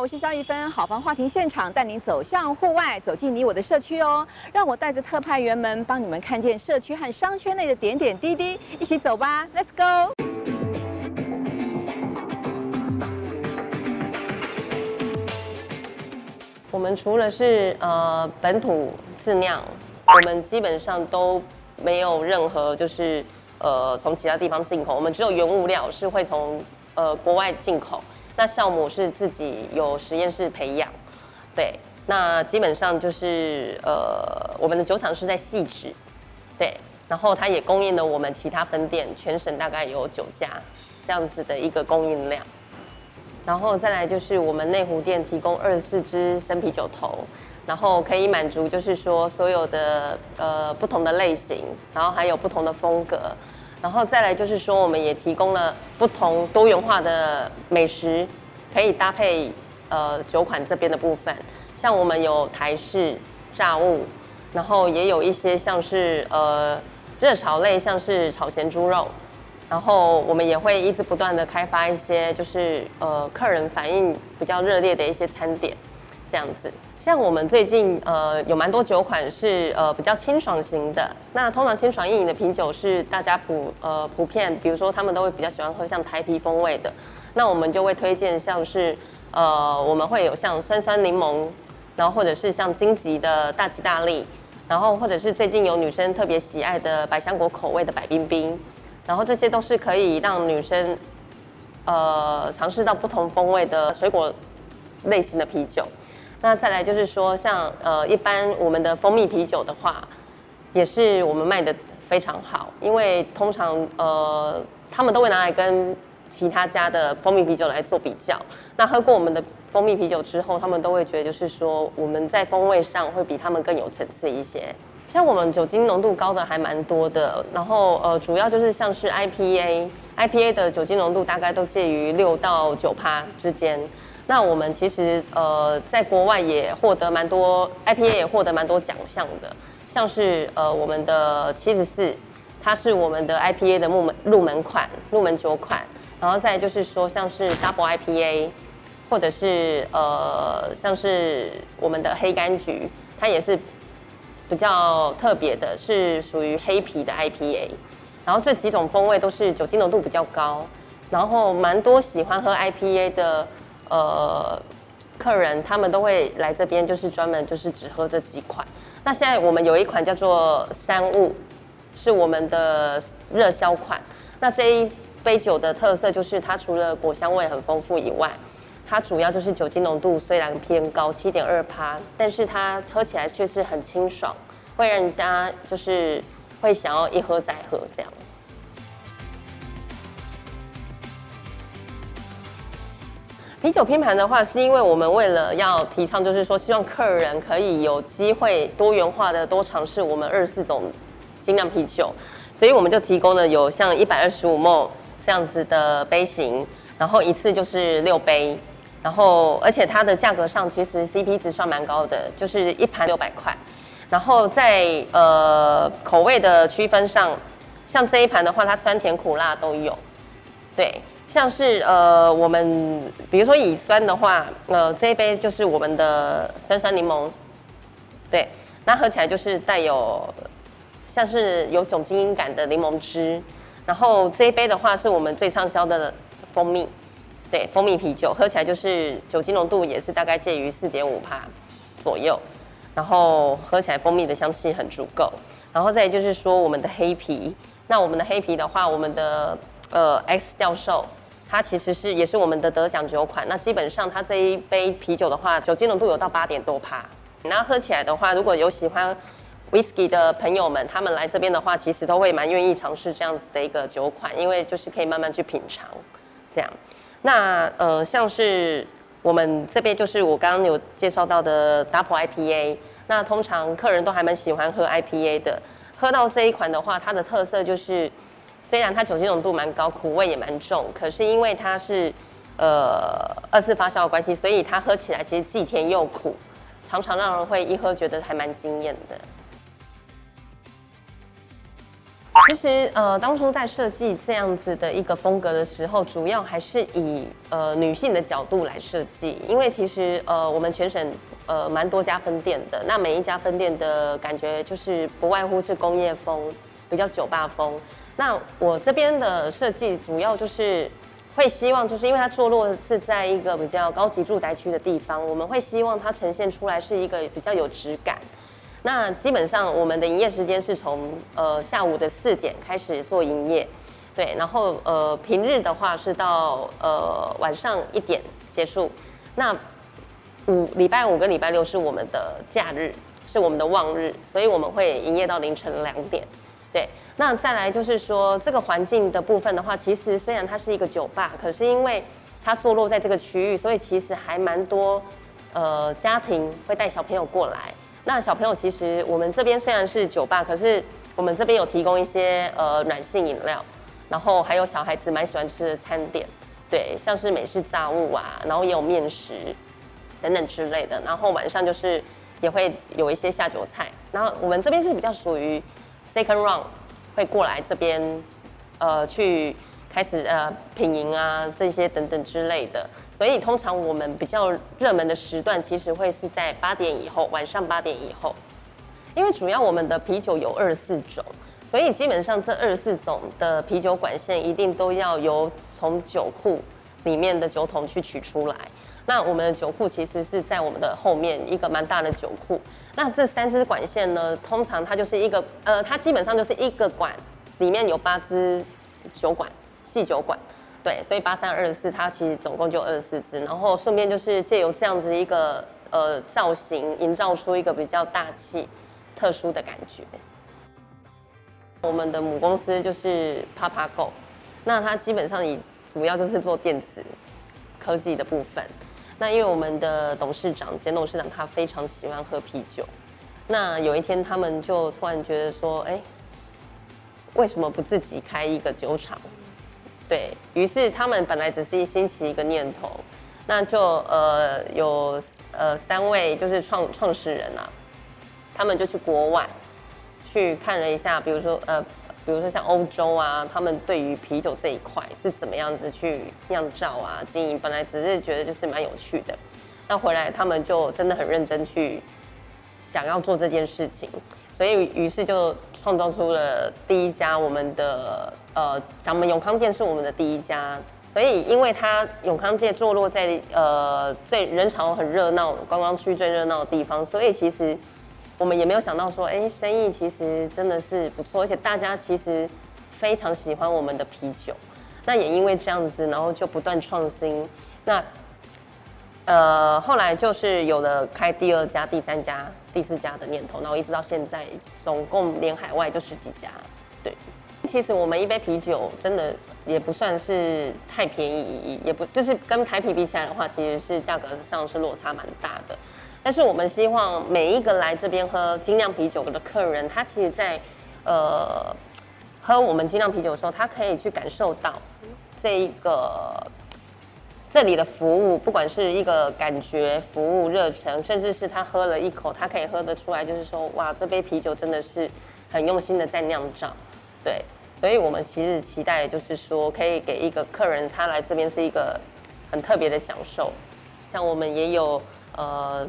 我是肖一芬，好房话题现场带您走向户外，走进你我的社区哦。让我带着特派员们帮你们看见社区和商圈内的点点滴滴，一起走吧，Let's go！我们除了是呃本土自酿，我们基本上都没有任何就是呃从其他地方进口，我们只有原物料是会从呃国外进口。那酵母是自己有实验室培养，对，那基本上就是呃，我们的酒厂是在细致，对，然后它也供应了我们其他分店，全省大概有九家这样子的一个供应量，然后再来就是我们内湖店提供二十四支生啤酒头，然后可以满足就是说所有的呃不同的类型，然后还有不同的风格。然后再来就是说，我们也提供了不同多元化的美食，可以搭配呃酒款这边的部分。像我们有台式炸物，然后也有一些像是呃热炒类，像是炒咸猪肉。然后我们也会一直不断的开发一些就是呃客人反应比较热烈的一些餐点，这样子。像我们最近呃有蛮多酒款是呃比较清爽型的，那通常清爽意饮的啤酒是大家普呃普遍，比如说他们都会比较喜欢喝像台啤风味的，那我们就会推荐像是呃我们会有像酸酸柠檬，然后或者是像金桔的大吉大利，然后或者是最近有女生特别喜爱的百香果口味的百冰冰，然后这些都是可以让女生呃尝试到不同风味的水果类型的啤酒。那再来就是说，像呃一般我们的蜂蜜啤酒的话，也是我们卖的非常好，因为通常呃他们都会拿来跟其他家的蜂蜜啤酒来做比较。那喝过我们的蜂蜜啤酒之后，他们都会觉得就是说我们在风味上会比他们更有层次一些。像我们酒精浓度高的还蛮多的，然后呃主要就是像是 IPA，IPA 的酒精浓度大概都介于六到九趴之间。那我们其实呃，在国外也获得蛮多 IPA 也获得蛮多奖项的，像是呃我们的七十四，它是我们的 IPA 的入门入门款入门酒款，然后再就是说像是 Double IPA，或者是呃像是我们的黑柑橘，它也是比较特别的，是属于黑皮的 IPA，然后这几种风味都是酒精浓度比较高，然后蛮多喜欢喝 IPA 的。呃，客人他们都会来这边，就是专门就是只喝这几款。那现在我们有一款叫做山雾，是我们的热销款。那这一杯酒的特色就是它除了果香味很丰富以外，它主要就是酒精浓度虽然偏高，七点二趴，但是它喝起来却是很清爽，会让人家就是会想要一喝再喝这样。啤酒拼盘的话，是因为我们为了要提倡，就是说希望客人可以有机会多元化的多尝试我们二十四种精酿啤酒，所以我们就提供了有像一百二十五 ml 这样子的杯型，然后一次就是六杯，然后而且它的价格上其实 CP 值算蛮高的，就是一盘六百块，然后在呃口味的区分上，像这一盘的话，它酸甜苦辣都有，对。像是呃，我们比如说乙酸的话，呃，这一杯就是我们的酸酸柠檬，对，那喝起来就是带有像是有种精英感的柠檬汁。然后这一杯的话是我们最畅销的蜂蜜，对，蜂蜜啤酒，喝起来就是酒精浓度也是大概介于四点五帕左右，然后喝起来蜂蜜的香气很足够。然后再就是说我们的黑啤，那我们的黑啤的话，我们的呃 X 教授。它其实是也是我们的得奖酒款，那基本上它这一杯啤酒的话，酒精浓度有到八点多趴。那喝起来的话，如果有喜欢 whisky 的朋友们，他们来这边的话，其实都会蛮愿意尝试这样子的一个酒款，因为就是可以慢慢去品尝，这样。那呃，像是我们这边就是我刚刚有介绍到的 Double IPA，那通常客人都还蛮喜欢喝 IPA 的。喝到这一款的话，它的特色就是。虽然它酒精浓度蛮高，苦味也蛮重，可是因为它是呃二次发酵的关系，所以它喝起来其实既甜又苦，常常让人会一喝觉得还蛮惊艳的。其实呃，当初在设计这样子的一个风格的时候，主要还是以呃女性的角度来设计，因为其实呃我们全省呃蛮多家分店的，那每一家分店的感觉就是不外乎是工业风，比较酒吧风。那我这边的设计主要就是会希望，就是因为它坐落是在一个比较高级住宅区的地方，我们会希望它呈现出来是一个比较有质感。那基本上我们的营业时间是从呃下午的四点开始做营业，对，然后呃平日的话是到呃晚上一点结束。那五礼拜五跟礼拜六是我们的假日，是我们的旺日，所以我们会营业到凌晨两点。对，那再来就是说这个环境的部分的话，其实虽然它是一个酒吧，可是因为它坐落在这个区域，所以其实还蛮多呃家庭会带小朋友过来。那小朋友其实我们这边虽然是酒吧，可是我们这边有提供一些呃软性饮料，然后还有小孩子蛮喜欢吃的餐点，对，像是美式炸物啊，然后也有面食等等之类的。然后晚上就是也会有一些下酒菜。然后我们这边是比较属于。Second round 会过来这边，呃，去开始呃品饮啊这些等等之类的，所以通常我们比较热门的时段其实会是在八点以后，晚上八点以后，因为主要我们的啤酒有二十四种，所以基本上这二十四种的啤酒管线一定都要由从酒库里面的酒桶去取出来。那我们的酒库其实是在我们的后面一个蛮大的酒库。那这三支管线呢，通常它就是一个呃，它基本上就是一个管里面有八支酒管，细酒管，对，所以八三二十四，它其实总共就二十四支。然后顺便就是借由这样子一个呃造型，营造出一个比较大气、特殊的感觉。我们的母公司就是 Papago，那它基本上以主要就是做电子科技的部分。那因为我们的董事长兼董事长他非常喜欢喝啤酒，那有一天他们就突然觉得说，哎，为什么不自己开一个酒厂？对，于是他们本来只是一兴起一个念头，那就呃有呃三位就是创创始人啊，他们就去国外去看了一下，比如说呃。比如说像欧洲啊，他们对于啤酒这一块是怎么样子去酿造啊、经营，本来只是觉得就是蛮有趣的，那回来他们就真的很认真去想要做这件事情，所以于是就创造出了第一家我们的呃咱们永康店是我们的第一家，所以因为它永康街坐落在呃最人潮很热闹、观光区最热闹的地方，所以其实。我们也没有想到说，哎，生意其实真的是不错，而且大家其实非常喜欢我们的啤酒。那也因为这样子，然后就不断创新。那呃，后来就是有了开第二家、第三家、第四家的念头，然后一直到现在，总共连海外就十几家。对，其实我们一杯啤酒真的也不算是太便宜，也不就是跟台啤比起来的话，其实是价格上是落差蛮大的。但是我们希望每一个来这边喝精酿啤酒的客人，他其实在，呃，喝我们精酿啤酒的时候，他可以去感受到这一个这里的服务，不管是一个感觉、服务热忱，甚至是他喝了一口，他可以喝得出来，就是说，哇，这杯啤酒真的是很用心的在酿造。对，所以我们其实期待就是说，可以给一个客人，他来这边是一个很特别的享受。像我们也有呃。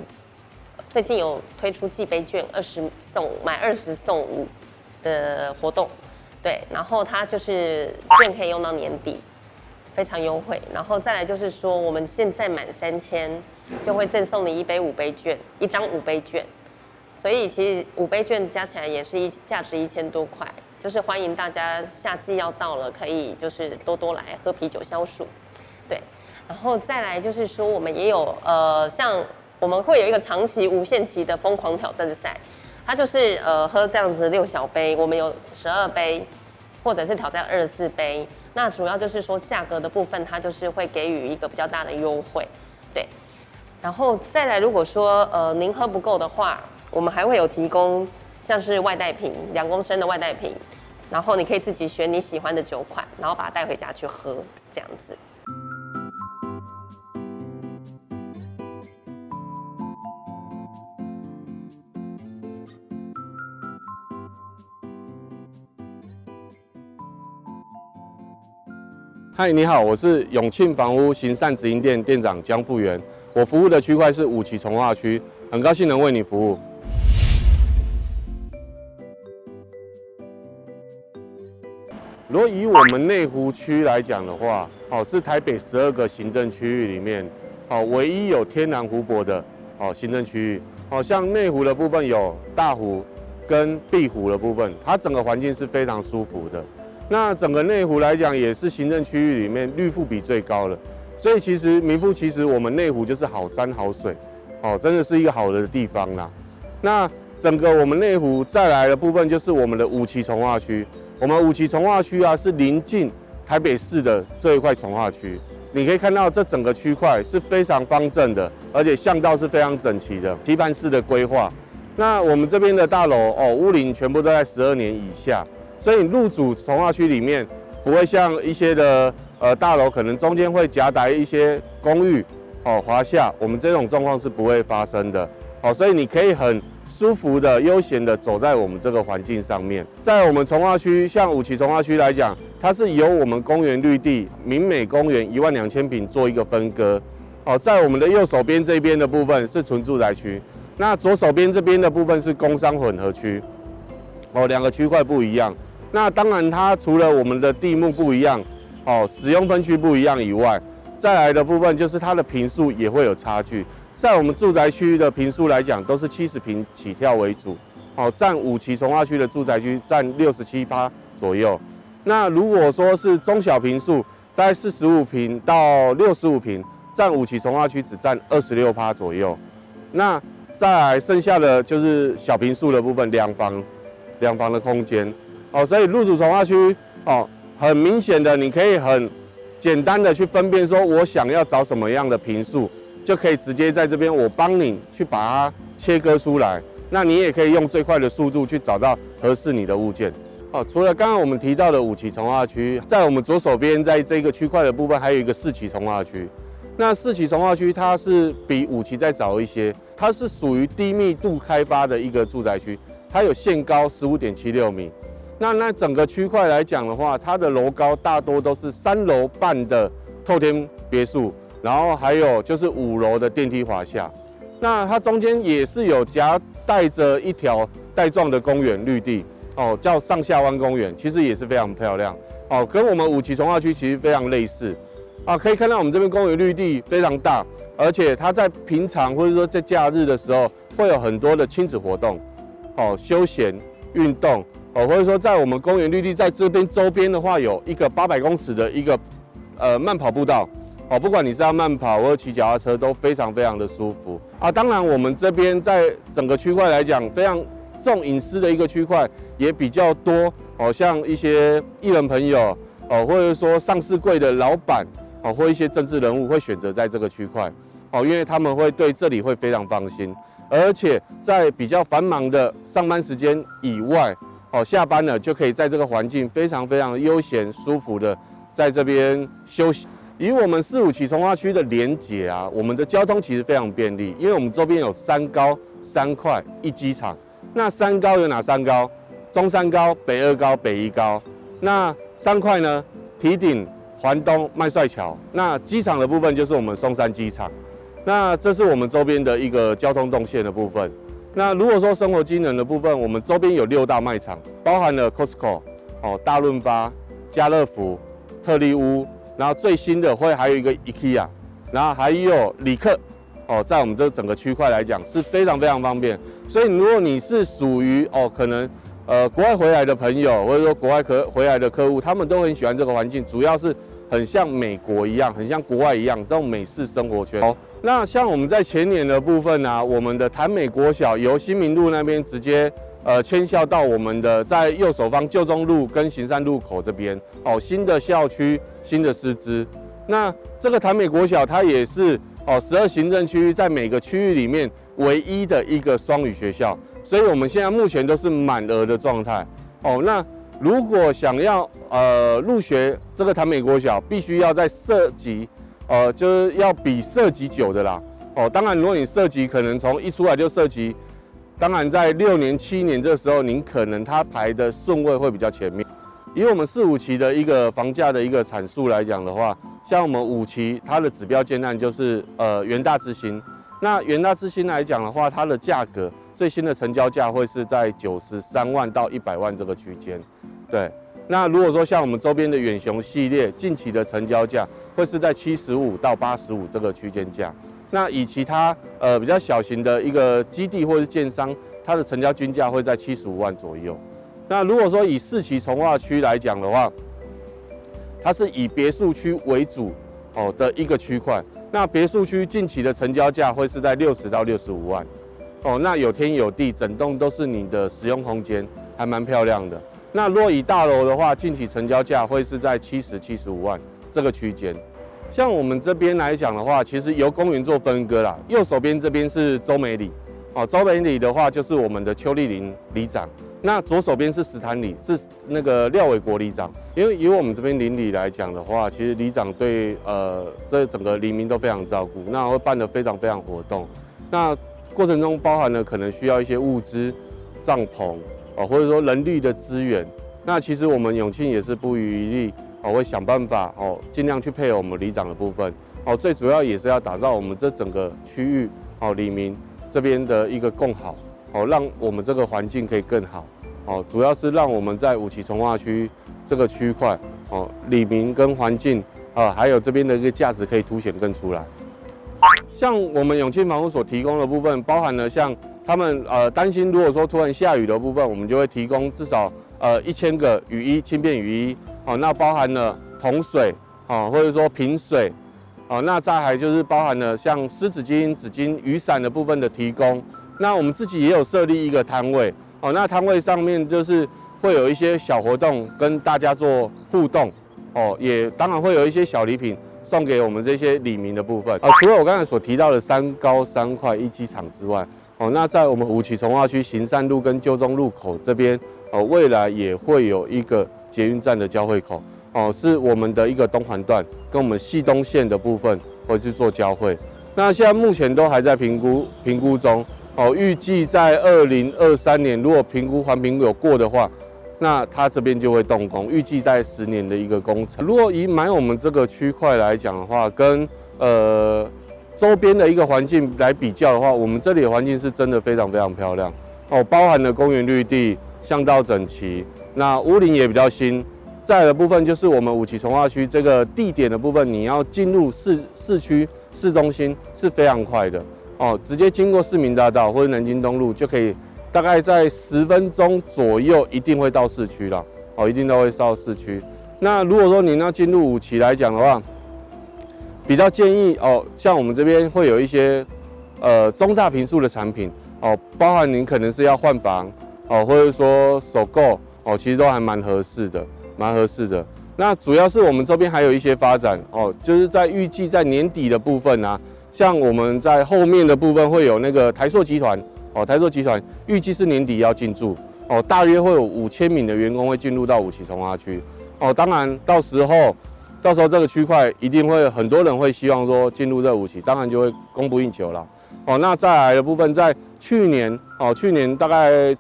最近有推出寄杯券，二十送买二十送五的活动，对，然后它就是券可以用到年底，非常优惠。然后再来就是说，我们现在满三千就会赠送你一杯五杯券，一张五杯券。所以其实五杯券加起来也是一价值一千多块，就是欢迎大家夏季要到了，可以就是多多来喝啤酒消暑，对。然后再来就是说，我们也有呃像。我们会有一个长期无限期的疯狂挑战赛，它就是呃喝这样子六小杯，我们有十二杯，或者是挑战二十四杯。那主要就是说价格的部分，它就是会给予一个比较大的优惠，对。然后再来，如果说呃您喝不够的话，我们还会有提供像是外带瓶两公升的外带瓶，然后你可以自己选你喜欢的酒款，然后把它带回家去喝，这样子。嗨，你好，我是永庆房屋行善直营店店长江富源，我服务的区块是五期重划区，很高兴能为你服务。如果以我们内湖区来讲的话，哦，是台北十二个行政区域里面，哦，唯一有天然湖泊的哦行政区域。哦，像内湖的部分有大湖跟碧湖的部分，它整个环境是非常舒服的。那整个内湖来讲，也是行政区域里面绿覆比最高的，所以其实名副其实，我们内湖就是好山好水，哦，真的是一个好的地方啦。那整个我们内湖再来的部分，就是我们的五期从化区。我们五期从化区啊，是临近台北市的这一块从化区。你可以看到，这整个区块是非常方正的，而且巷道是非常整齐的，棋盘式的规划。那我们这边的大楼哦，屋龄全部都在十二年以下。所以入主从化区里面，不会像一些的呃大楼，可能中间会夹带一些公寓哦华夏，我们这种状况是不会发生的哦。所以你可以很舒服的、悠闲的走在我们这个环境上面。在我们从化区，像五期从化区来讲，它是由我们公园绿地明美公园一万两千坪做一个分割哦。在我们的右手边这边的部分是纯住宅区，那左手边这边的部分是工商混合区哦，两个区块不一样。那当然，它除了我们的地目不一样，哦，使用分区不一样以外，再来的部分就是它的坪数也会有差距。在我们住宅区的坪数来讲，都是七十坪起跳为主，哦，占五期从化区的住宅区占六十七趴左右。那如果说是中小坪数，大概四十五平到六十五平，占五期从化区只占二十六趴左右。那再来剩下的就是小坪数的部分，两房两房的空间。哦，所以入主从化区，哦，很明显的，你可以很简单的去分辨，说我想要找什么样的平数，就可以直接在这边我帮你去把它切割出来。那你也可以用最快的速度去找到合适你的物件。哦，除了刚刚我们提到的五期从化区，在我们左手边，在这个区块的部分，还有一个四期从化区。那四期从化区它是比五期再早一些，它是属于低密度开发的一个住宅区，它有限高十五点七六米。那那整个区块来讲的话，它的楼高大多都是三楼半的透天别墅，然后还有就是五楼的电梯华厦。那它中间也是有夹带着一条带状的公园绿地哦，叫上下湾公园，其实也是非常漂亮哦，跟我们五期从化区其实非常类似啊。可以看到我们这边公园绿地非常大，而且它在平常或者说在假日的时候，会有很多的亲子活动哦，休闲运动。哦，或者说在我们公园绿地在这边周边的话，有一个八百公尺的一个呃慢跑步道，哦，不管你是要慢跑或者骑脚踏车，都非常非常的舒服啊。当然，我们这边在整个区块来讲，非常重隐私的一个区块也比较多，哦，像一些艺人朋友，哦，或者说上市柜的老板，哦，或一些政治人物会选择在这个区块，哦，因为他们会对这里会非常放心，而且在比较繁忙的上班时间以外。哦，下班了就可以在这个环境非常非常悠闲舒服的在这边休息。以我们四五期重划区的连接啊，我们的交通其实非常便利，因为我们周边有三高三快一机场。那三高有哪三高？中山高、北二高、北一高。那三快呢？堤顶、环东、麦帅桥。那机场的部分就是我们松山机场。那这是我们周边的一个交通动线的部分。那如果说生活机能的部分，我们周边有六大卖场，包含了 Costco、哦大润发、家乐福、特力屋，然后最新的会还有一个 IKEA，然后还有礼客，哦，在我们这整个区块来讲是非常非常方便。所以如果你是属于哦可能呃国外回来的朋友，或者说国外客回来的客户，他们都很喜欢这个环境，主要是很像美国一样，很像国外一样这种美式生活圈。哦那像我们在前年的部分呢、我们的潭美国小由新民路那边直接呃迁校到我们的在右手方旧中路跟行山路口这边哦，新的校区新的师资。那这个潭美国小它也是哦十二行政区在每个区域里面唯一的一个双语学校，所以我们现在目前都是满额的状态哦。那如果想要呃入学这个潭美国小，必须要在涉及。呃，就是要比涉及久的啦。哦，当然，如果你涉及可能从一出来就涉及，当然在六年、七年这时候，您可能它排的顺位会比较前面。以我们四五期的一个房价的一个产数来讲的话，像我们五期它的指标建案就是呃元大之星。那元大之星来讲的话，它的价格最新的成交价会是在九十三万到一百万这个区间。对，那如果说像我们周边的远雄系列，近期的成交价会是在七十五到八十五这个区间价。那以其他呃比较小型的一个基地或者是建商，它的成交均价会在七十五万左右。那如果说以四期从化区来讲的话，它是以别墅区为主哦的一个区块。那别墅区近期的成交价会是在六十到六十五万哦。那有天有地，整栋都是你的使用空间，还蛮漂亮的。那若以大楼的话，近期成交价会是在七十七十五万这个区间。像我们这边来讲的话，其实由公园做分割啦。右手边这边是周美里，哦，周美里的话就是我们的邱丽玲里长。那左手边是石潭里，是那个廖伟国里长。因为以我们这边邻里来讲的话，其实里长对呃这整个黎明都非常照顾，那会办得非常非常活动。那过程中包含了可能需要一些物资、帐篷哦，或者说人力的资源。那其实我们永庆也是不遗余力。我会想办法哦，尽量去配合我们里长的部分哦。最主要也是要打造我们这整个区域哦，里民这边的一个共好哦，让我们这个环境可以更好哦。主要是让我们在五期重划区这个区块哦，里民跟环境啊，还有这边的一个价值可以凸显更出来。像我们永庆房屋所提供的部分，包含了像他们呃担心如果说突然下雨的部分，我们就会提供至少呃一千个雨衣，轻便雨衣。哦，那包含了桶水，哦，或者说瓶水，哦，那再还就是包含了像湿纸巾、纸巾、雨伞的部分的提供。那我们自己也有设立一个摊位，哦，那摊位上面就是会有一些小活动跟大家做互动，哦，也当然会有一些小礼品送给我们这些里民的部分。哦，除了我刚才所提到的三高三快一机场之外，哦，那在我们五期重划区行善路跟旧中路口这边，哦，未来也会有一个。捷运站的交汇口哦，是我们的一个东环段，跟我们系东线的部分会去做交汇。那现在目前都还在评估评估中哦，预计在二零二三年，如果评估环评有过的话，那它这边就会动工，预计在十年的一个工程。如果以买我们这个区块来讲的话，跟呃周边的一个环境来比较的话，我们这里的环境是真的非常非常漂亮哦，包含了公园绿地。巷道整齐，那屋龄也比较新。再的部分就是我们五期从化区这个地点的部分，你要进入市市区市中心是非常快的哦，直接经过市民大道或者南京东路就可以，大概在十分钟左右一定会到市区了哦，一定都会到市区。那如果说你要进入五期来讲的话，比较建议哦，像我们这边会有一些呃中大平数的产品哦，包含您可能是要换房。哦，或者说首购哦，其实都还蛮合适的，蛮合适的。那主要是我们这边还有一些发展哦，就是在预计在年底的部分啊，像我们在后面的部分会有那个台硕集团哦，台塑集团预计是年底要进驻哦，大约会有五千名的员工会进入到五期从化区哦。当然到时候，到时候这个区块一定会很多人会希望说进入这五期，当然就会供不应求了哦。那再来的部分，在去年哦，去年大概。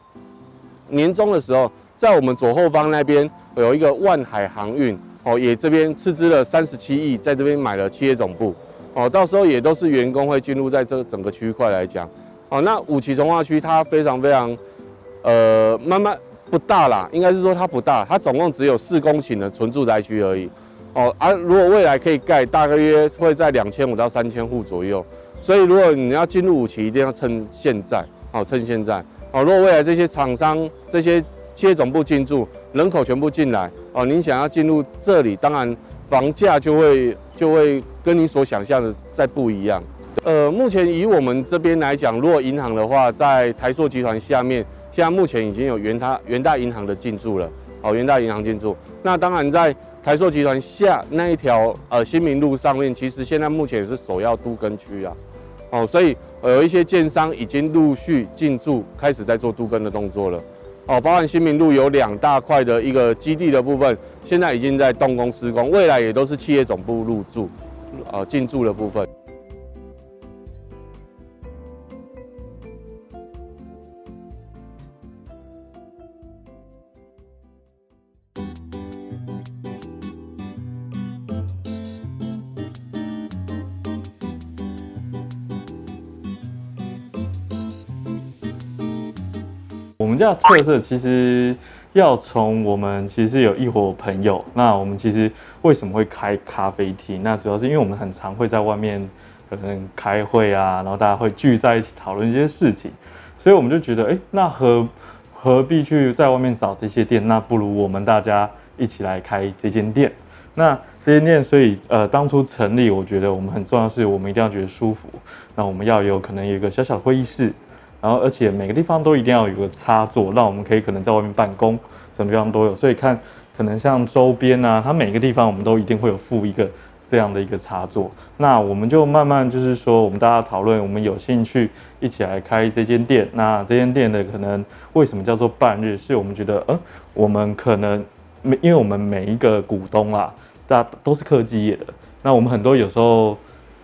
年中的时候，在我们左后方那边有一个万海航运哦，也这边斥资了三十七亿，在这边买了企业总部哦，到时候也都是员工会进入在这整个区块来讲哦。那五期从化区它非常非常呃慢慢不大啦，应该是说它不大，它总共只有四公顷的纯住宅区而已哦。啊、如果未来可以盖，大概约会在两千五到三千户左右。所以如果你要进入五期，一定要趁现在哦，趁现在。哦，如果未来这些厂商、这些企业总部进驻，人口全部进来，哦，您想要进入这里，当然房价就会就会跟你所想象的再不一样。呃，目前以我们这边来讲，如果银行的话，在台塑集团下面，现在目前已经有元大元大银行的进驻了。哦，元大银行进驻，那当然在台塑集团下那一条呃新民路上面，其实现在目前也是首要都更区啊。哦，所以有一些建商已经陆续进驻，开始在做都更的动作了。哦，包含新民路有两大块的一个基地的部分，现在已经在动工施工，未来也都是企业总部入驻，呃，进驻的部分。们家特色其实要从我们其实有一伙朋友，那我们其实为什么会开咖啡厅？那主要是因为我们很常会在外面可能开会啊，然后大家会聚在一起讨论一些事情，所以我们就觉得，哎，那何何必去在外面找这些店？那不如我们大家一起来开这间店。那这间店，所以呃，当初成立，我觉得我们很重要的是，我们一定要觉得舒服。那我们要有可能有一个小小的会议室，然后而且每个地方都一定要有个插座，让我们可以可能在外面办公，什么地方都有。所以看可能像周边啊，它每个地方我们都一定会有附一个这样的一个插座。那我们就慢慢就是说，我们大家讨论，我们有兴趣一起来开这间店。那这间店的可能为什么叫做半日？是我们觉得，呃，我们可能每因为我们每一个股东啊。大都是科技业的，那我们很多有时候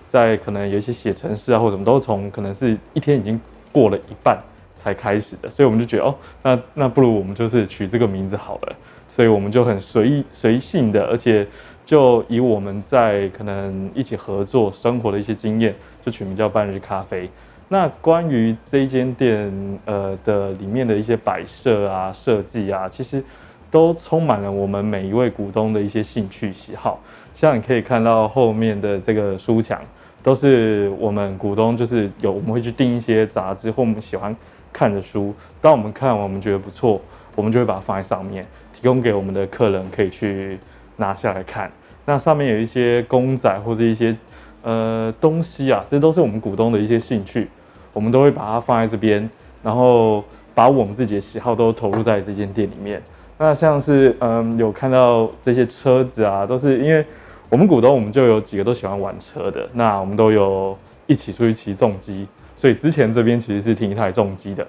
在可能有一些写程式啊或者什么，都从可能是一天已经过了一半才开始的，所以我们就觉得哦，那那不如我们就是取这个名字好了，所以我们就很随意随性的，而且就以我们在可能一起合作生活的一些经验，就取名叫半日咖啡。那关于这间店呃的里面的一些摆设啊设计啊，其实。都充满了我们每一位股东的一些兴趣喜好，像你可以看到后面的这个书墙，都是我们股东就是有我们会去订一些杂志或我们喜欢看的书，当我们看完我们觉得不错，我们就会把它放在上面，提供给我们的客人可以去拿下来看。那上面有一些公仔或者一些呃东西啊，这都是我们股东的一些兴趣，我们都会把它放在这边，然后把我们自己的喜好都投入在这间店里面。那像是嗯，有看到这些车子啊，都是因为我们股东，我们就有几个都喜欢玩车的。那我们都有一起出去骑重机，所以之前这边其实是停一台重机的，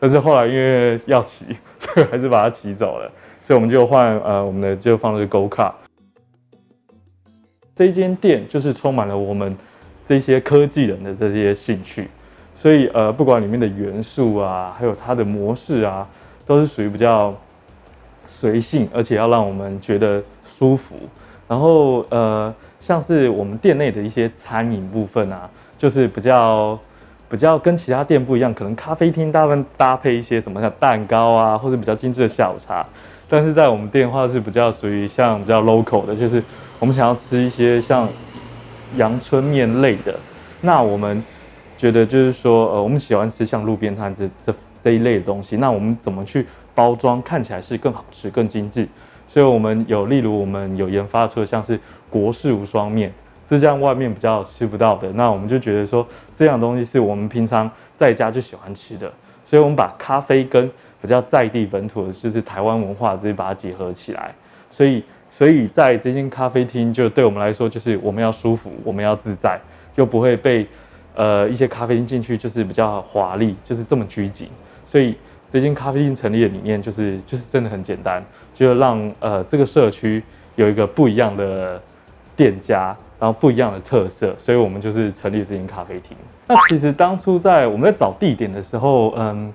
但是后来因为要骑，所以还是把它骑走了。所以我们就换呃，我们的就放了个 Go Car。这间店就是充满了我们这些科技人的这些兴趣，所以呃，不管里面的元素啊，还有它的模式啊，都是属于比较。随性，而且要让我们觉得舒服。然后，呃，像是我们店内的一些餐饮部分啊，就是比较比较跟其他店不一样，可能咖啡厅大部分搭配一些什么像蛋糕啊，或者比较精致的下午茶。但是在我们店的话是比较属于像比较 local 的，就是我们想要吃一些像阳春面类的。那我们觉得就是说，呃，我们喜欢吃像路边摊这这这一类的东西。那我们怎么去？包装看起来是更好吃、更精致，所以我们有，例如我们有研发出的像是国士无双面，是这样外面比较吃不到的。那我们就觉得说，这样东西是我们平常在家就喜欢吃的，所以我们把咖啡跟比较在地本土的，就是台湾文化，直接把它结合起来。所以，所以在这间咖啡厅，就对我们来说，就是我们要舒服，我们要自在，又不会被呃一些咖啡厅进去就是比较华丽，就是这么拘谨，所以。这间咖啡厅成立的理念就是，就是真的很简单，就是让呃这个社区有一个不一样的店家，然后不一样的特色，所以我们就是成立这间咖啡厅。那其实当初在我们在找地点的时候，嗯，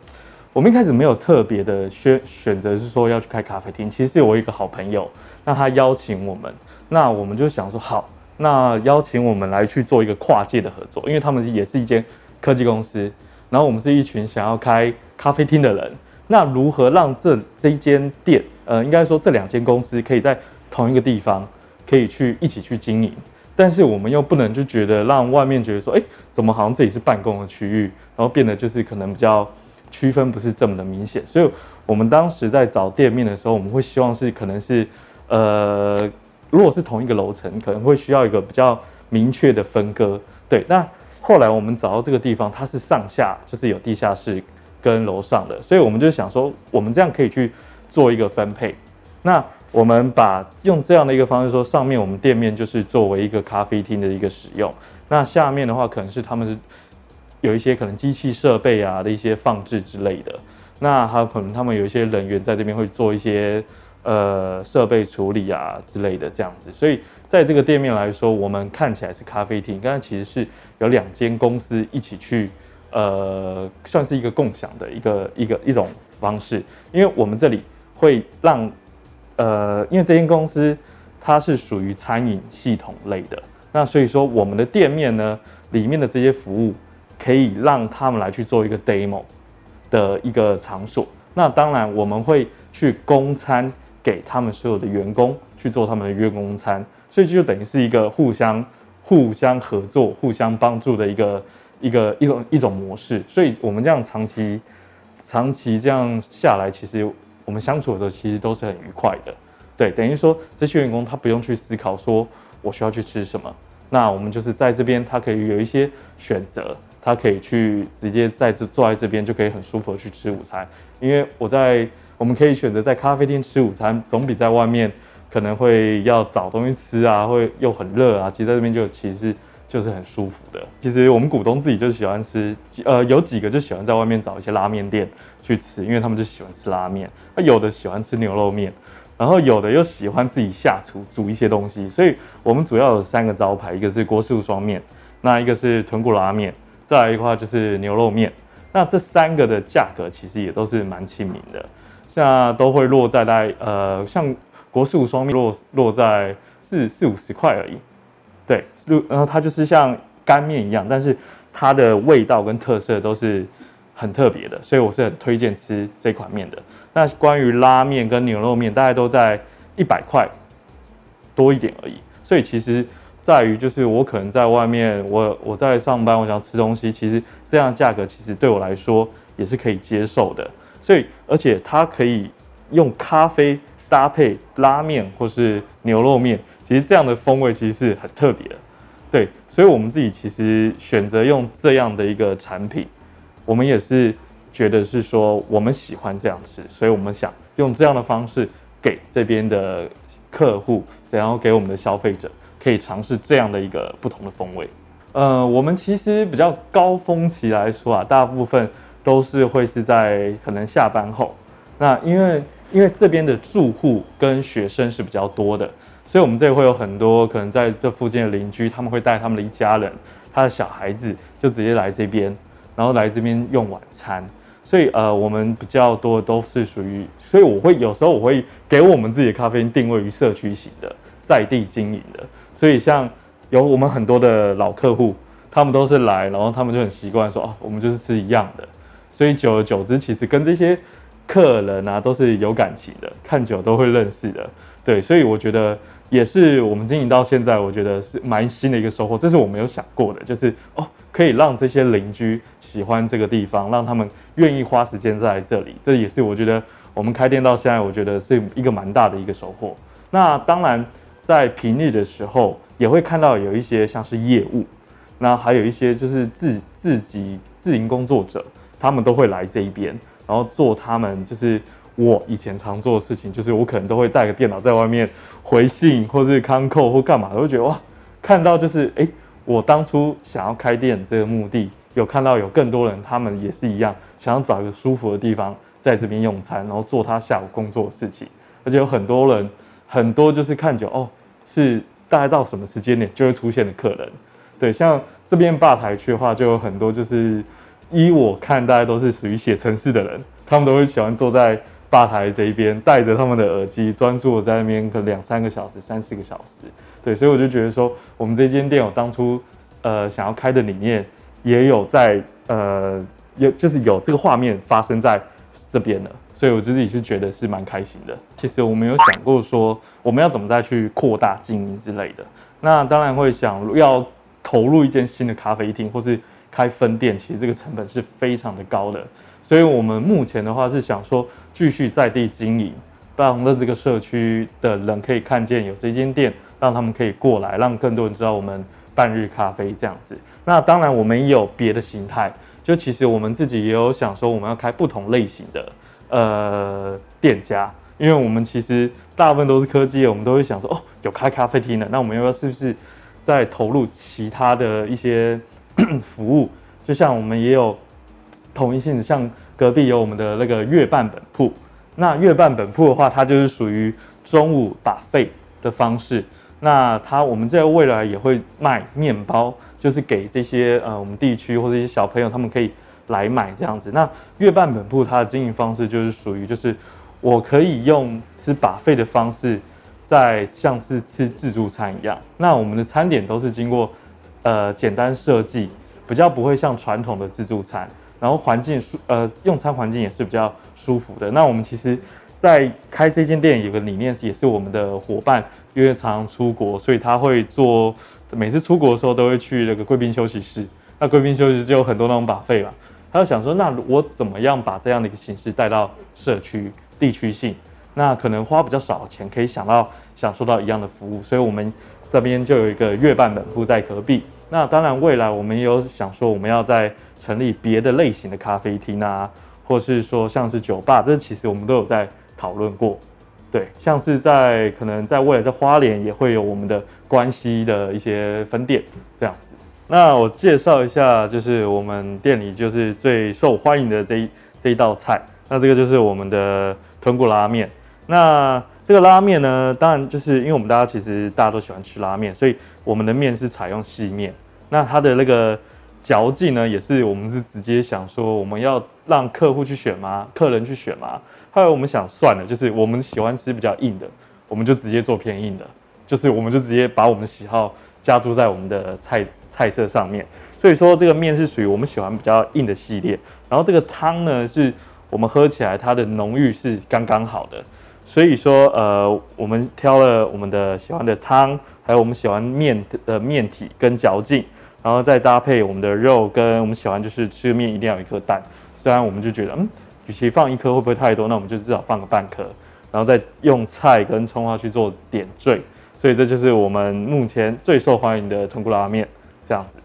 我们一开始没有特别的选选择是说要去开咖啡厅，其实是我一个好朋友，那他邀请我们，那我们就想说好，那邀请我们来去做一个跨界的合作，因为他们也是一间科技公司。然后我们是一群想要开咖啡厅的人，那如何让这这一间店，呃，应该说这两间公司可以在同一个地方可以去一起去经营，但是我们又不能就觉得让外面觉得说，哎，怎么好像这里是办公的区域，然后变得就是可能比较区分不是这么的明显，所以我们当时在找店面的时候，我们会希望是可能是，呃，如果是同一个楼层，可能会需要一个比较明确的分割，对，那。后来我们找到这个地方，它是上下，就是有地下室跟楼上的，所以我们就想说，我们这样可以去做一个分配。那我们把用这样的一个方式说，上面我们店面就是作为一个咖啡厅的一个使用，那下面的话可能是他们是有一些可能机器设备啊的一些放置之类的，那还有可能他们有一些人员在这边会做一些呃设备处理啊之类的这样子，所以。在这个店面来说，我们看起来是咖啡厅，但是其实是有两间公司一起去，呃，算是一个共享的一个一个一种方式。因为我们这里会让，呃，因为这间公司它是属于餐饮系统类的，那所以说我们的店面呢，里面的这些服务可以让他们来去做一个 demo 的一个场所。那当然我们会去供餐给他们所有的员工去做他们的员工餐，所以就等于是一个互相互相合作、互相帮助的一个一个一种一种模式。所以我们这样长期长期这样下来，其实我们相处的时候其实都是很愉快的。对，等于说这些员工他不用去思考说我需要去吃什么。那我们就是在这边，他可以有一些选择，他可以去直接在这坐在这边，就可以很舒服的去吃午餐。因为我在，我们可以选择在咖啡店吃午餐，总比在外面可能会要找东西吃啊，会又很热啊。其实在这边就其实就是很舒服的。其实我们股东自己就喜欢吃，呃，有几个就喜欢在外面找一些拉面店去吃，因为他们就喜欢吃拉面。那有的喜欢吃牛肉面。然后有的又喜欢自己下厨煮一些东西，所以我们主要有三个招牌，一个是郭师傅双面，那一个是豚骨拉面，再来一块就是牛肉面。那这三个的价格其实也都是蛮亲民的，像都会落在大概呃，像郭师傅双面落落在四四五十块而已。对，然后它就是像干面一样，但是它的味道跟特色都是很特别的，所以我是很推荐吃这款面的。那关于拉面跟牛肉面，大概都在一百块多一点而已。所以其实在于，就是我可能在外面，我我在上班，我想吃东西，其实这样价格其实对我来说也是可以接受的。所以而且它可以用咖啡搭配拉面或是牛肉面，其实这样的风味其实是很特别的。对，所以我们自己其实选择用这样的一个产品，我们也是。觉得是说我们喜欢这样吃，所以我们想用这样的方式给这边的客户，然后给我们的消费者可以尝试这样的一个不同的风味。呃，我们其实比较高峰期来说啊，大部分都是会是在可能下班后。那因为因为这边的住户跟学生是比较多的，所以我们这里会有很多可能在这附近的邻居，他们会带他们的一家人，他的小孩子就直接来这边，然后来这边用晚餐。所以呃，我们比较多都是属于，所以我会有时候我会给我们自己的咖啡店定位于社区型的，在地经营的。所以像有我们很多的老客户，他们都是来，然后他们就很习惯说哦，我们就是吃一样的。所以久而久之，其实跟这些客人啊都是有感情的，看久都会认识的。对，所以我觉得也是我们经营到现在，我觉得是蛮新的一个收获。这是我没有想过的，就是哦。可以让这些邻居喜欢这个地方，让他们愿意花时间在这里，这也是我觉得我们开店到现在，我觉得是一个蛮大的一个收获。那当然，在平日的时候也会看到有一些像是业务，那还有一些就是自自己自营工作者，他们都会来这一边，然后做他们就是我以前常做的事情，就是我可能都会带个电脑在外面回信，或是看扣或干嘛，都会觉得哇，看到就是哎。我当初想要开店这个目的，有看到有更多人，他们也是一样，想要找一个舒服的地方，在这边用餐，然后做他下午工作的事情。而且有很多人，很多就是看久哦，是大概到什么时间点就会出现的客人。对，像这边吧台区的话，就有很多就是依我看，大家都是属于写程式的人，他们都会喜欢坐在吧台这一边，戴着他们的耳机，专注在那边，可能两三个小时、三四个小时。对，所以我就觉得说，我们这间店，我当初呃想要开的理念，也有在呃有就是有这个画面发生在这边了，所以我自己是觉得是蛮开心的。其实我们有想过说，我们要怎么再去扩大经营之类的。那当然会想要投入一间新的咖啡厅，或是开分店，其实这个成本是非常的高的。所以我们目前的话是想说，继续在地经营，让这个社区的人可以看见有这间店。让他们可以过来，让更多人知道我们半日咖啡这样子。那当然，我们也有别的形态。就其实我们自己也有想说，我们要开不同类型的呃店家，因为我们其实大部分都是科技，我们都会想说，哦，有开咖啡厅的，那我们要不要是不是再投入其他的一些 服务？就像我们也有同一性，像隔壁有我们的那个月半本铺。那月半本铺的话，它就是属于中午把费的方式。那它，我们在未来也会卖面包，就是给这些呃我们地区或者一些小朋友，他们可以来买这样子。那月半本铺它的经营方式就是属于，就是我可以用吃把费的方式，在像是吃自助餐一样。那我们的餐点都是经过呃简单设计，比较不会像传统的自助餐，然后环境舒呃用餐环境也是比较舒服的。那我们其实，在开这间店有个理念，也是我们的伙伴因为常常出国，所以他会做每次出国的时候都会去那个贵宾休息室。那贵宾休息室就有很多那种 buffet 嘛，他就想说，那我怎么样把这样的一个形式带到社区地区性？那可能花比较少的钱，可以想到享受到一样的服务，所以我们这边就有一个月半本铺在隔壁。那当然，未来我们也有想说，我们要在成立别的类型的咖啡厅啊，或是说像是酒吧，这其实我们都有在讨论过。对，像是在可能在未来在花莲也会有我们的关西的一些分店这样子。那我介绍一下，就是我们店里就是最受欢迎的这一这一道菜，那这个就是我们的豚骨拉面。那这个拉面呢，当然就是因为我们大家其实大家都喜欢吃拉面，所以我们的面是采用细面。那它的那个嚼劲呢，也是我们是直接想说，我们要让客户去选吗？客人去选吗？后来我们想算了，就是我们喜欢吃比较硬的，我们就直接做偏硬的，就是我们就直接把我们的喜好加注在我们的菜菜色上面。所以说这个面是属于我们喜欢比较硬的系列。然后这个汤呢，是我们喝起来它的浓郁是刚刚好的。所以说，呃，我们挑了我们的喜欢的汤，还有我们喜欢面的面体跟嚼劲，然后再搭配我们的肉，跟我们喜欢就是吃面一定要有一颗蛋。虽然我们就觉得，嗯，与其放一颗会不会太多，那我们就至少放个半颗，然后再用菜跟葱花去做点缀。所以这就是我们目前最受欢迎的豚骨拉面这样子。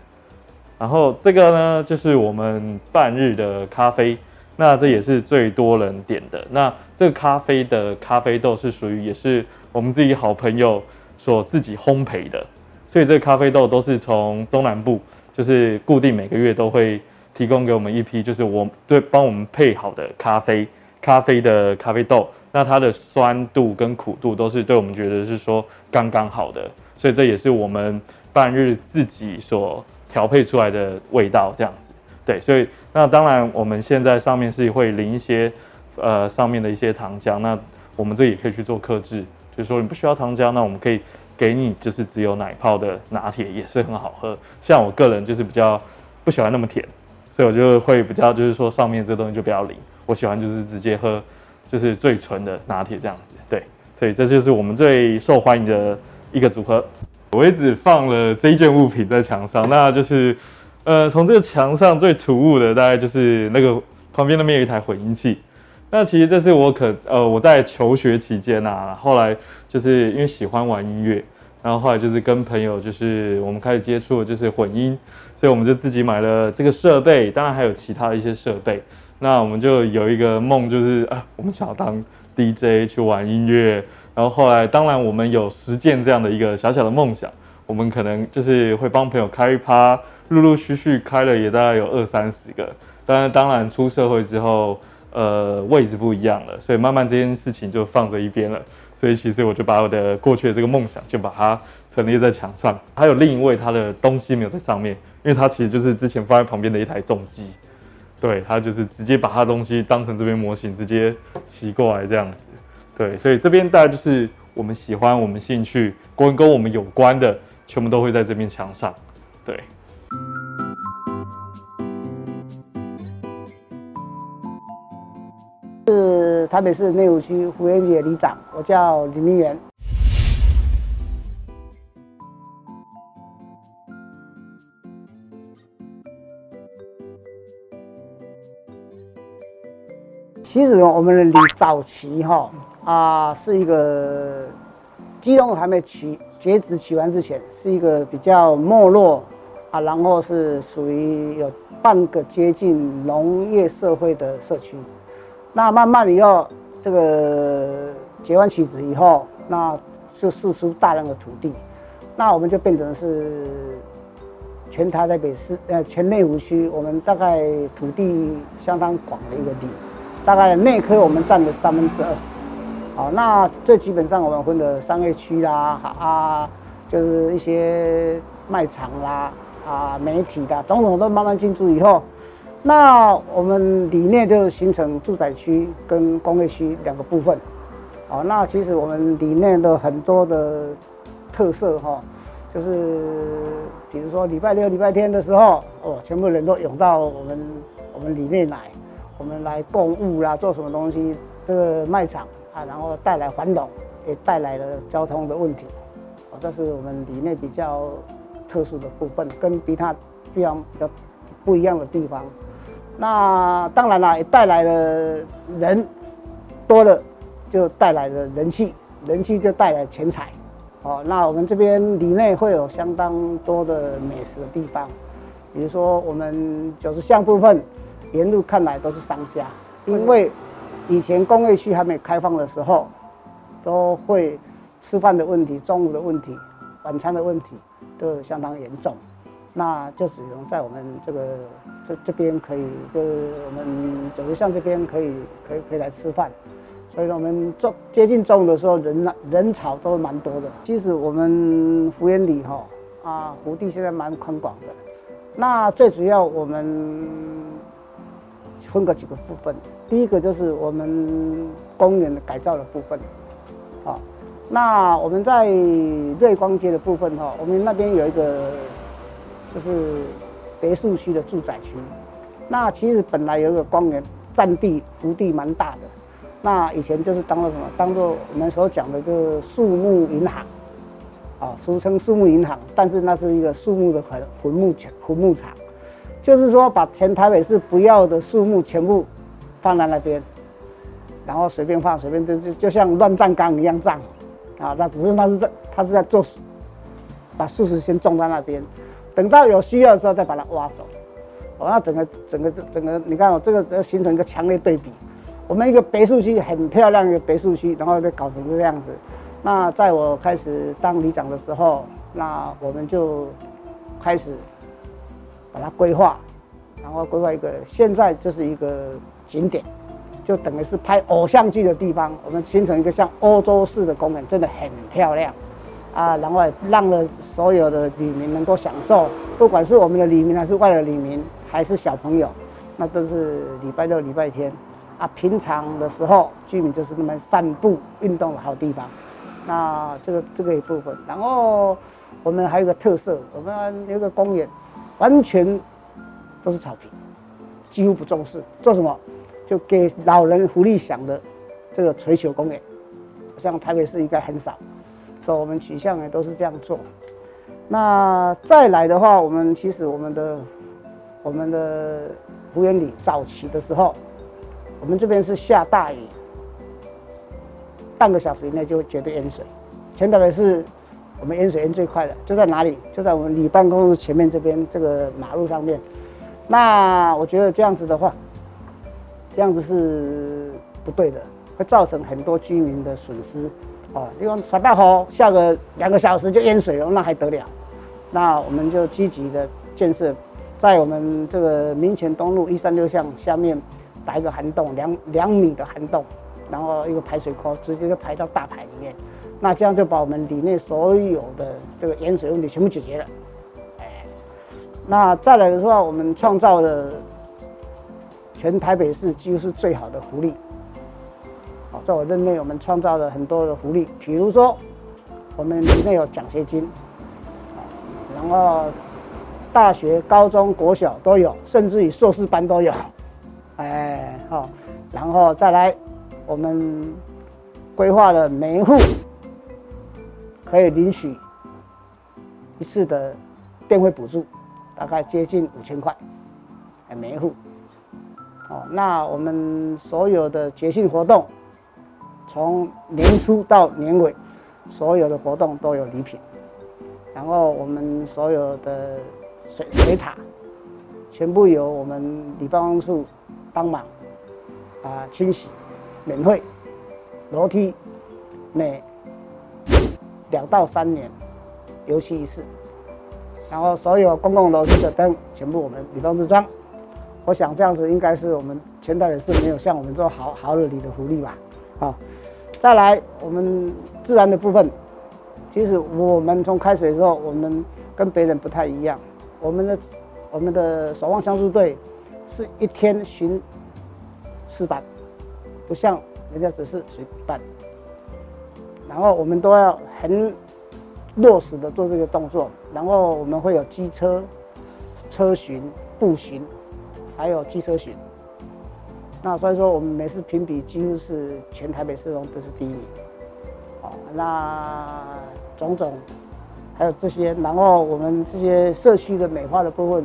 然后这个呢，就是我们半日的咖啡。那这也是最多人点的。那这个咖啡的咖啡豆是属于也是我们自己好朋友所自己烘焙的，所以这个咖啡豆都是从东南部，就是固定每个月都会提供给我们一批，就是我对帮我们配好的咖啡，咖啡的咖啡豆。那它的酸度跟苦度都是对我们觉得是说刚刚好的，所以这也是我们半日自己所调配出来的味道这样子。对，所以那当然，我们现在上面是会淋一些，呃，上面的一些糖浆。那我们这也可以去做克制，就是说你不需要糖浆，那我们可以给你就是只有奶泡的拿铁，也是很好喝。像我个人就是比较不喜欢那么甜，所以我就会比较就是说上面这东西就不要淋，我喜欢就是直接喝，就是最纯的拿铁这样子。对，所以这就是我们最受欢迎的一个组合。我也只放了这一件物品在墙上，那就是。呃，从这个墙上最突兀的，大概就是那个旁边那边有一台混音器。那其实这是我可呃我在求学期间啊，后来就是因为喜欢玩音乐，然后后来就是跟朋友就是我们开始接触就是混音，所以我们就自己买了这个设备，当然还有其他的一些设备。那我们就有一个梦，就是啊，我们想要当 DJ 去玩音乐。然后后来当然我们有实践这样的一个小小的梦想，我们可能就是会帮朋友开一趴。陆陆续续开了也大概有二三十个，当然当然出社会之后，呃，位置不一样了，所以慢慢这件事情就放在一边了。所以其实我就把我的过去的这个梦想就把它陈列在墙上。还有另一位他的东西没有在上面，因为他其实就是之前放在旁边的一台重机，对，他就是直接把他的东西当成这边模型直接骑过来这样子。对，所以这边大概就是我们喜欢、我们兴趣跟跟我们有关的，全部都会在这边墙上。对。是台北市内湖区福源街里长，我叫李明元。其实我们的里早期哈啊，是一个基隆还没起绝子起完之前，是一个比较没落啊，然后是属于有半个接近农业社会的社区。那慢慢以后，这个结完棋子以后，那就释出大量的土地，那我们就变成是全台台北市呃全内湖区，我们大概土地相当广的一个地，大概内科我们占了三分之二。好，那最基本上我们分的商业区啦，啊，就是一些卖场啦，啊，媒体的，种种都慢慢进驻以后。那我们里面就形成住宅区跟工业区两个部分，哦，那其实我们里面的很多的特色哈，就是比如说礼拜六、礼拜天的时候，哦，全部人都涌到我们我们里面来，我们来购物啦，做什么东西，这个卖场啊，然后带来繁荣，也带来了交通的问题，哦，这是我们里面比较特殊的部分，跟其他地方比较不一样的地方。那当然啦，也带来了人多了，就带来了人气，人气就带来钱财。哦，那我们这边里内会有相当多的美食的地方，比如说我们九十巷部分，沿路看来都是商家，因为以前工业区还没开放的时候，都会吃饭的问题、中午的问题、晚餐的问题都相当严重。那就只能在我们这个这这边可以，就是我们九十巷这边可以可以可以来吃饭，所以呢，我们中接近中午的时候人人潮都蛮多的。其实我们福园里哈啊湖地现在蛮宽广的，那最主要我们分个几个部分，第一个就是我们公园的改造的部分，啊，那我们在瑞光街的部分哈，我们那边有一个。就是别墅区的住宅区，那其实本来有一个公园，占地幅地蛮大的。那以前就是当做什么？当做我们所讲的，就是树木银行，啊，俗称树木银行。但是那是一个树木的坟坟墓场，坟墓场，就是说把全台北市不要的树木全部放在那边，然后随便放，随便就就就像乱葬岗一样葬，啊，那只是那是在他是在做，把树石先种在那边。等到有需要的时候再把它挖走，哦，那整个整个整个，你看哦，这个形成一个强烈对比。我们一个别墅区很漂亮一个别墅区，然后被搞成这样子。那在我开始当里长的时候，那我们就开始把它规划，然后规划一个现在就是一个景点，就等于是拍偶像剧的地方。我们形成一个像欧洲式的公园，真的很漂亮。啊，然后让了所有的里民能够享受，不管是我们的里民还是外来的里民，还是小朋友，那都是礼拜六、礼拜天啊。平常的时候，居民就是那么散步运动的好地方。那这个这个一部分，然后我们还有个特色，我们有个公园，完全都是草坪，几乎不重视做什么，就给老人福利享的这个槌球公园，像台北市应该很少。所以我们取向也都是这样做。那再来的话，我们其实我们的我们的福园里早期的时候，我们这边是下大雨，半个小时以内就会绝对淹水。前台北是我们淹水淹最快的，就在哪里？就在我们里办公室前面这边这个马路上面。那我觉得这样子的话，这样子是不对的，会造成很多居民的损失。哦，因为沙大河下个两个小时就淹水了，那还得了？那我们就积极的建设，在我们这个民权东路一三六巷下面打一个涵洞，两两米的涵洞，然后一个排水沟，直接就排到大排里面。那这样就把我们里面所有的这个淹水问题全部解决了。那再来的话，我们创造了全台北市几乎是最好的福利。在我任内，我们创造了很多的福利，比如说，我们里面有奖学金，然后大学、高中、国小都有，甚至于硕士班都有，哎，好，然后再来，我们规划了每一户可以领取一次的电费补助，大概接近五千块，每一户，哦，那我们所有的节庆活动。从年初到年尾，所有的活动都有礼品，然后我们所有的水水塔，全部由我们礼办公处帮忙啊清洗，免费，楼梯每两到三年油漆一次，然后所有公共楼梯的灯全部我们礼办处装，我想这样子应该是我们全台也是没有像我们做好好的里的福利吧，好。再来，我们自然的部分，其实我们从开始的时候，我们跟别人不太一样。我们的我们的守望相助队是一天巡四班，不像人家只是巡班。然后我们都要很落实的做这个动作。然后我们会有机车车巡、步巡，还有机车巡。那所以说，我们每次评比几乎是全台北市中都是第一名。哦，那种种还有这些，然后我们这些社区的美化的部分，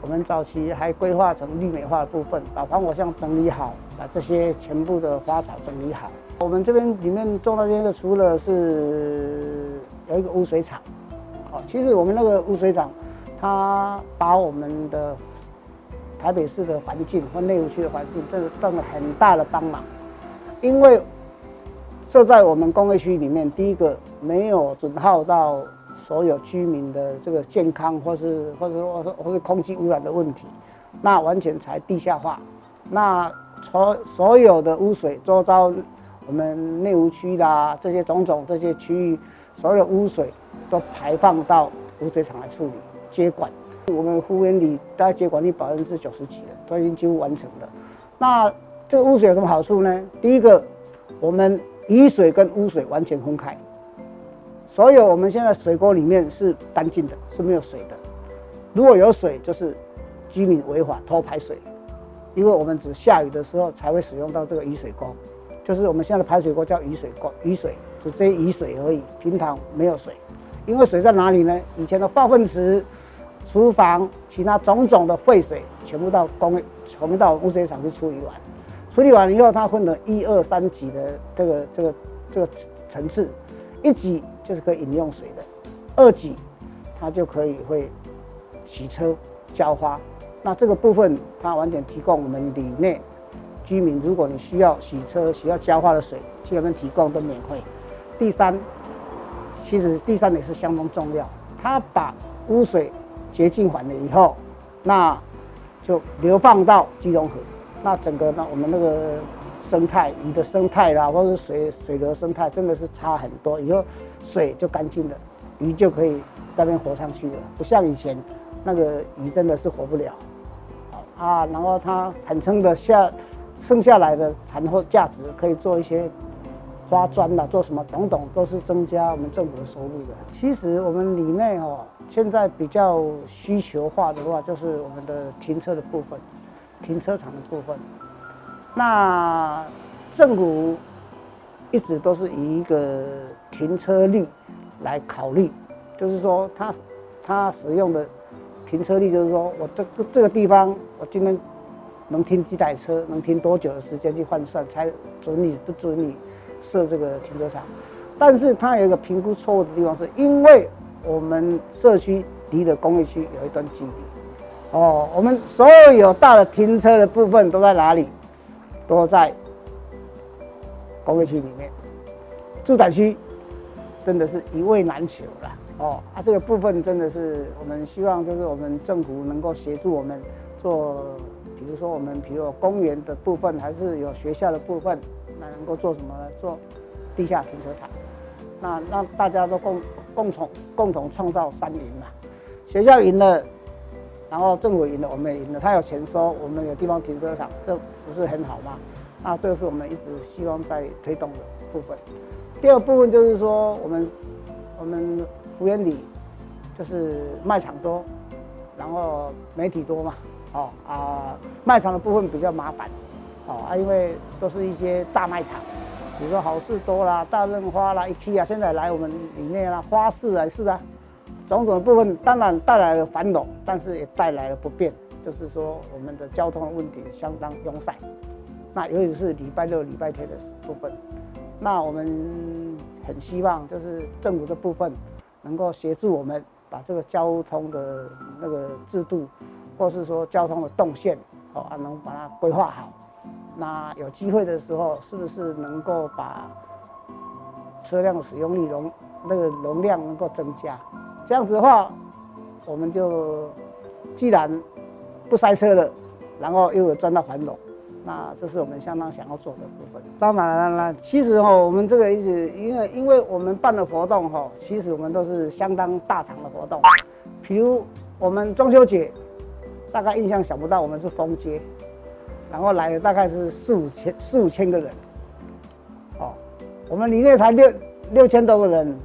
我们早期还规划成绿美化的部分，把防火巷整理好，把这些全部的花草整理好。我们这边里面种到这个，除了是有一个污水厂，哦，其实我们那个污水厂，它把我们的台北市的环境和内湖区的环境，这个占了很大的帮忙。因为设在我们工业区里面，第一个没有损耗到所有居民的这个健康，或是或者说或是空气污染的问题，那完全才地下化。那所所有的污水周遭。我们内湖区的这些种种这些区域，所有的污水都排放到污水厂来处理接管。我们湖园里大概接管率百分之九十几了，都已经几乎完成了。那这个污水有什么好处呢？第一个，我们雨水跟污水完全分开，所有我们现在水沟里面是干净的，是没有水的。如果有水，就是居民违法偷排水，因为我们只下雨的时候才会使用到这个雨水沟。就是我们现在的排水沟叫雨水沟，雨水就这些雨水而已，平常没有水。因为水在哪里呢？以前的化粪池、厨房、其他种种的废水，全部到工，全部到污水厂去处理完。处理完以后，它分了一二三级的这个这个这个层次，一级就是可以饮用水的，二级它就可以会洗车、浇花。那这个部分它完全提供我们里内。居民，如果你需要洗车、需要浇花的水，去那边提供都免费。第三，其实第三也是相当重要，它把污水洁净完了以后，那就流放到基隆河，那整个呢，我们那个生态鱼的生态啦，或者水水流生态，真的是差很多。以后水就干净了，鱼就可以在那边活上去了，不像以前那个鱼真的是活不了。啊，然后它产生的下。剩下来的产后价值可以做一些花砖啦，做什么等等，都是增加我们政府的收入的。其实我们里内哦，现在比较需求化的话，就是我们的停车的部分，停车场的部分。那政府一直都是以一个停车率来考虑，就是说他他使用的停车率，就是说我这个这个地方我今天。能停几台车，能停多久的时间去换算，才准你不准你设这个停车场。但是它有一个评估错误的地方，是因为我们社区离的工业区有一段距离。哦，我们所有有大的停车的部分都在哪里？都在工业区里面。住宅区真的是一位难求了。哦，啊，这个部分真的是我们希望，就是我们政府能够协助我们做。比如说，我们比如公园的部分，还是有学校的部分，那能够做什么呢？做地下停车场，那让大家都共共同共同创造三赢嘛。学校赢了，然后政府赢了，我们也赢了。他有钱收，我们有地方停车场，这不是很好吗？那这个是我们一直希望在推动的部分。第二部分就是说，我们我们福园里就是卖场多，然后媒体多嘛。哦啊，卖场的部分比较麻烦，哦啊，因为都是一些大卖场，比如说好事多啦、大润发啦、IKEA，现在来我们里面啦，花市还是啊，种种的部分当然带来了繁荣，但是也带来了不便，就是说我们的交通的问题相当拥塞。那尤其是礼拜六、礼拜天的部分，那我们很希望就是政府的部分能够协助我们把这个交通的那个制度。或是说交通的动线，哦啊，能把它规划好。那有机会的时候，是不是能够把车辆使用率容那个容量能够增加？这样子的话，我们就既然不塞车了，然后又有赚到繁荣，那这是我们相当想要做的部分。当然了，其实哈，我们这个一直因为因为我们办的活动哈，其实我们都是相当大场的活动，比如我们中秋节。大概印象想不到，我们是封街，然后来了大概是四五千四五千个人，哦，我们里面才六六千多个人，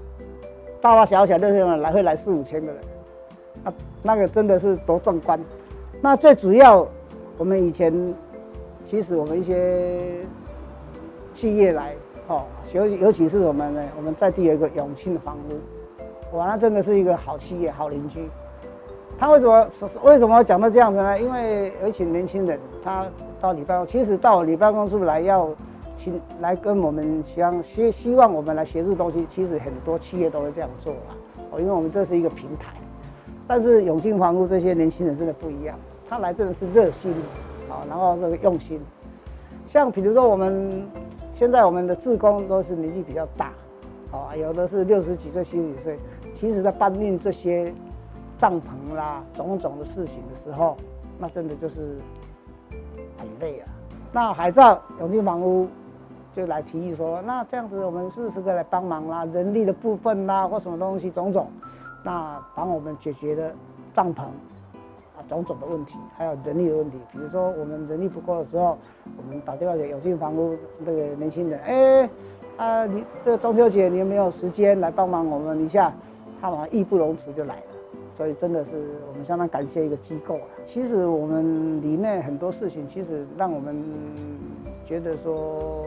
大大小小六千个人来回来四五千个人，那那个真的是多壮观。那最主要我们以前其实我们一些企业来哦，尤尤其是我们呢，我们在地有一个永庆房屋，哇，那真的是一个好企业、好邻居。他为什么为什么讲到这样子呢？因为有一群年轻人，他到你办公，其实到我办公室来要请来跟我们想希希望我们来协助东西，其实很多企业都会这样做啦。哦，因为我们这是一个平台，但是永庆房屋这些年轻人真的不一样，他来真的是热心，啊，然后这个用心。像比如说我们现在我们的志工都是年纪比较大，啊，有的是六十几岁、七十几岁，其实在搬运这些。帐篷啦，种种的事情的时候，那真的就是累啊。那海照永庆房屋就来提议说，那这样子我们是不是可以来帮忙啦？人力的部分啦，或什么东西种种，那帮我们解决了帐篷啊种种的问题，还有人力的问题。比如说我们人力不够的时候，我们打电话给永庆房屋那个年轻人，哎，啊你这个中秋节你有没有时间来帮忙我们一下？他马上义不容辞就来了。所以真的是我们相当感谢一个机构啊。其实我们里面很多事情，其实让我们觉得说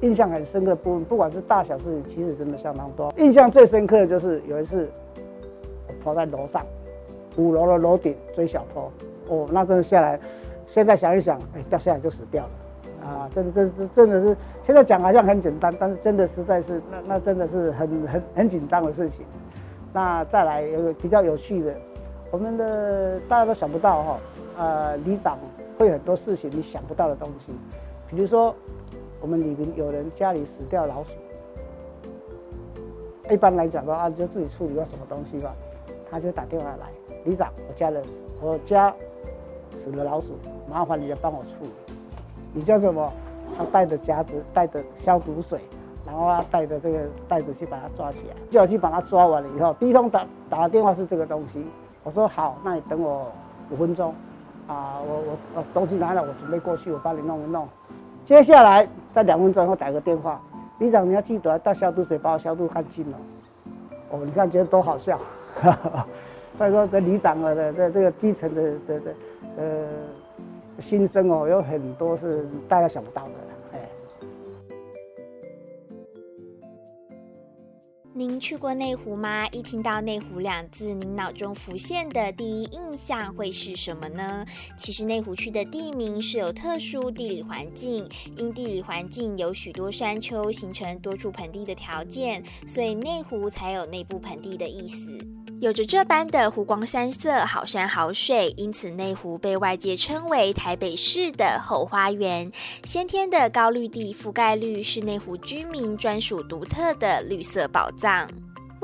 印象很深刻的部分，不管是大小事情，其实真的相当多。印象最深刻的就是有一次我跑在楼上，五楼的楼顶追小偷，哦，那真的下来，现在想一想，哎，掉下来就死掉了啊！真的，真是真的是，现在讲好像很简单，但是真的实在是那那真的是很很很紧张的事情。那再来有比较有趣的，我们的大家都想不到哈，呃，里长会很多事情你想不到的东西，比如说我们里面有人家里死掉老鼠，一般来讲的话就自己处理个什么东西吧，他就打电话来，里长，我家的我家死了老鼠，麻烦你来帮我处理，你叫什么？他带着夹子，带着消毒水。然后他带着这个袋子去把它抓起来，就要去把它抓完了以后，第一通打打的电话是这个东西。我说好，那你等我五分钟，啊，我我我东西拿了，我准备过去，我帮你弄一弄。接下来在两分钟后打个电话，里长你要记得带消毒水把我消毒干净了。哦，你看觉得多好笑，所以说这里长啊的这这个基层的的的呃心声哦，有很多是大家想不到的。您去过内湖吗？一听到内湖两字，您脑中浮现的第一印象会是什么呢？其实内湖区的地名是有特殊地理环境，因地理环境有许多山丘，形成多处盆地的条件，所以内湖才有内部盆地的意思。有着这般的湖光山色，好山好水，因此内湖被外界称为台北市的后花园。先天的高绿地覆盖率是内湖居民专属独特的绿色宝藏。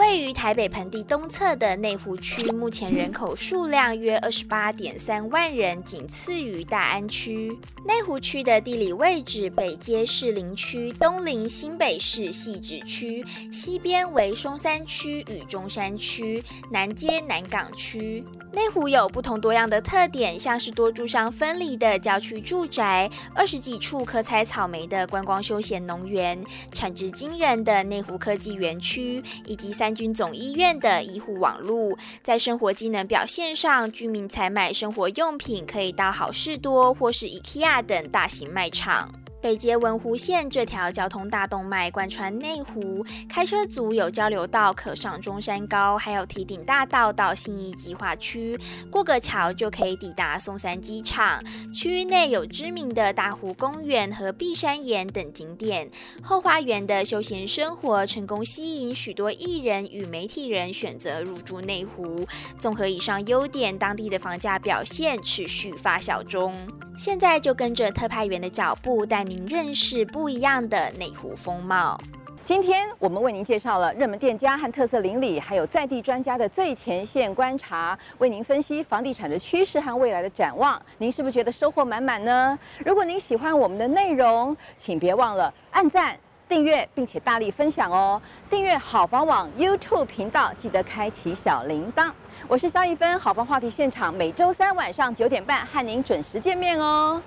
位于台北盆地东侧的内湖区，目前人口数量约二十八点三万人，仅次于大安区。内湖区的地理位置，北接士林区，东临新北市汐止区，西边为松山区与中山区，南接南港区。内湖有不同多样的特点，像是多住商分离的郊区住宅，二十几处可采草莓的观光休闲农园，产值惊人的内湖科技园区，以及三军总医院的医护网路。在生活机能表现上，居民采买生活用品可以到好事多或是 IKEA 等大型卖场。北捷文湖线这条交通大动脉贯穿内湖，开车族有交流道可上中山高，还有提顶大道到信义计划区，过个桥就可以抵达松山机场。区域内有知名的大湖公园和碧山岩等景点。后花园的休闲生活成功吸引许多艺人与媒体人选择入住内湖。综合以上优点，当地的房价表现持续发酵中。现在就跟着特派员的脚步，带您认识不一样的内湖风貌。今天我们为您介绍了热门店家和特色邻里，还有在地专家的最前线观察，为您分析房地产的趋势和未来的展望。您是不是觉得收获满满呢？如果您喜欢我们的内容，请别忘了按赞、订阅，并且大力分享哦。订阅好房网 YouTube 频道，记得开启小铃铛。我是肖一芬，好房话题现场每周三晚上九点半和您准时见面哦。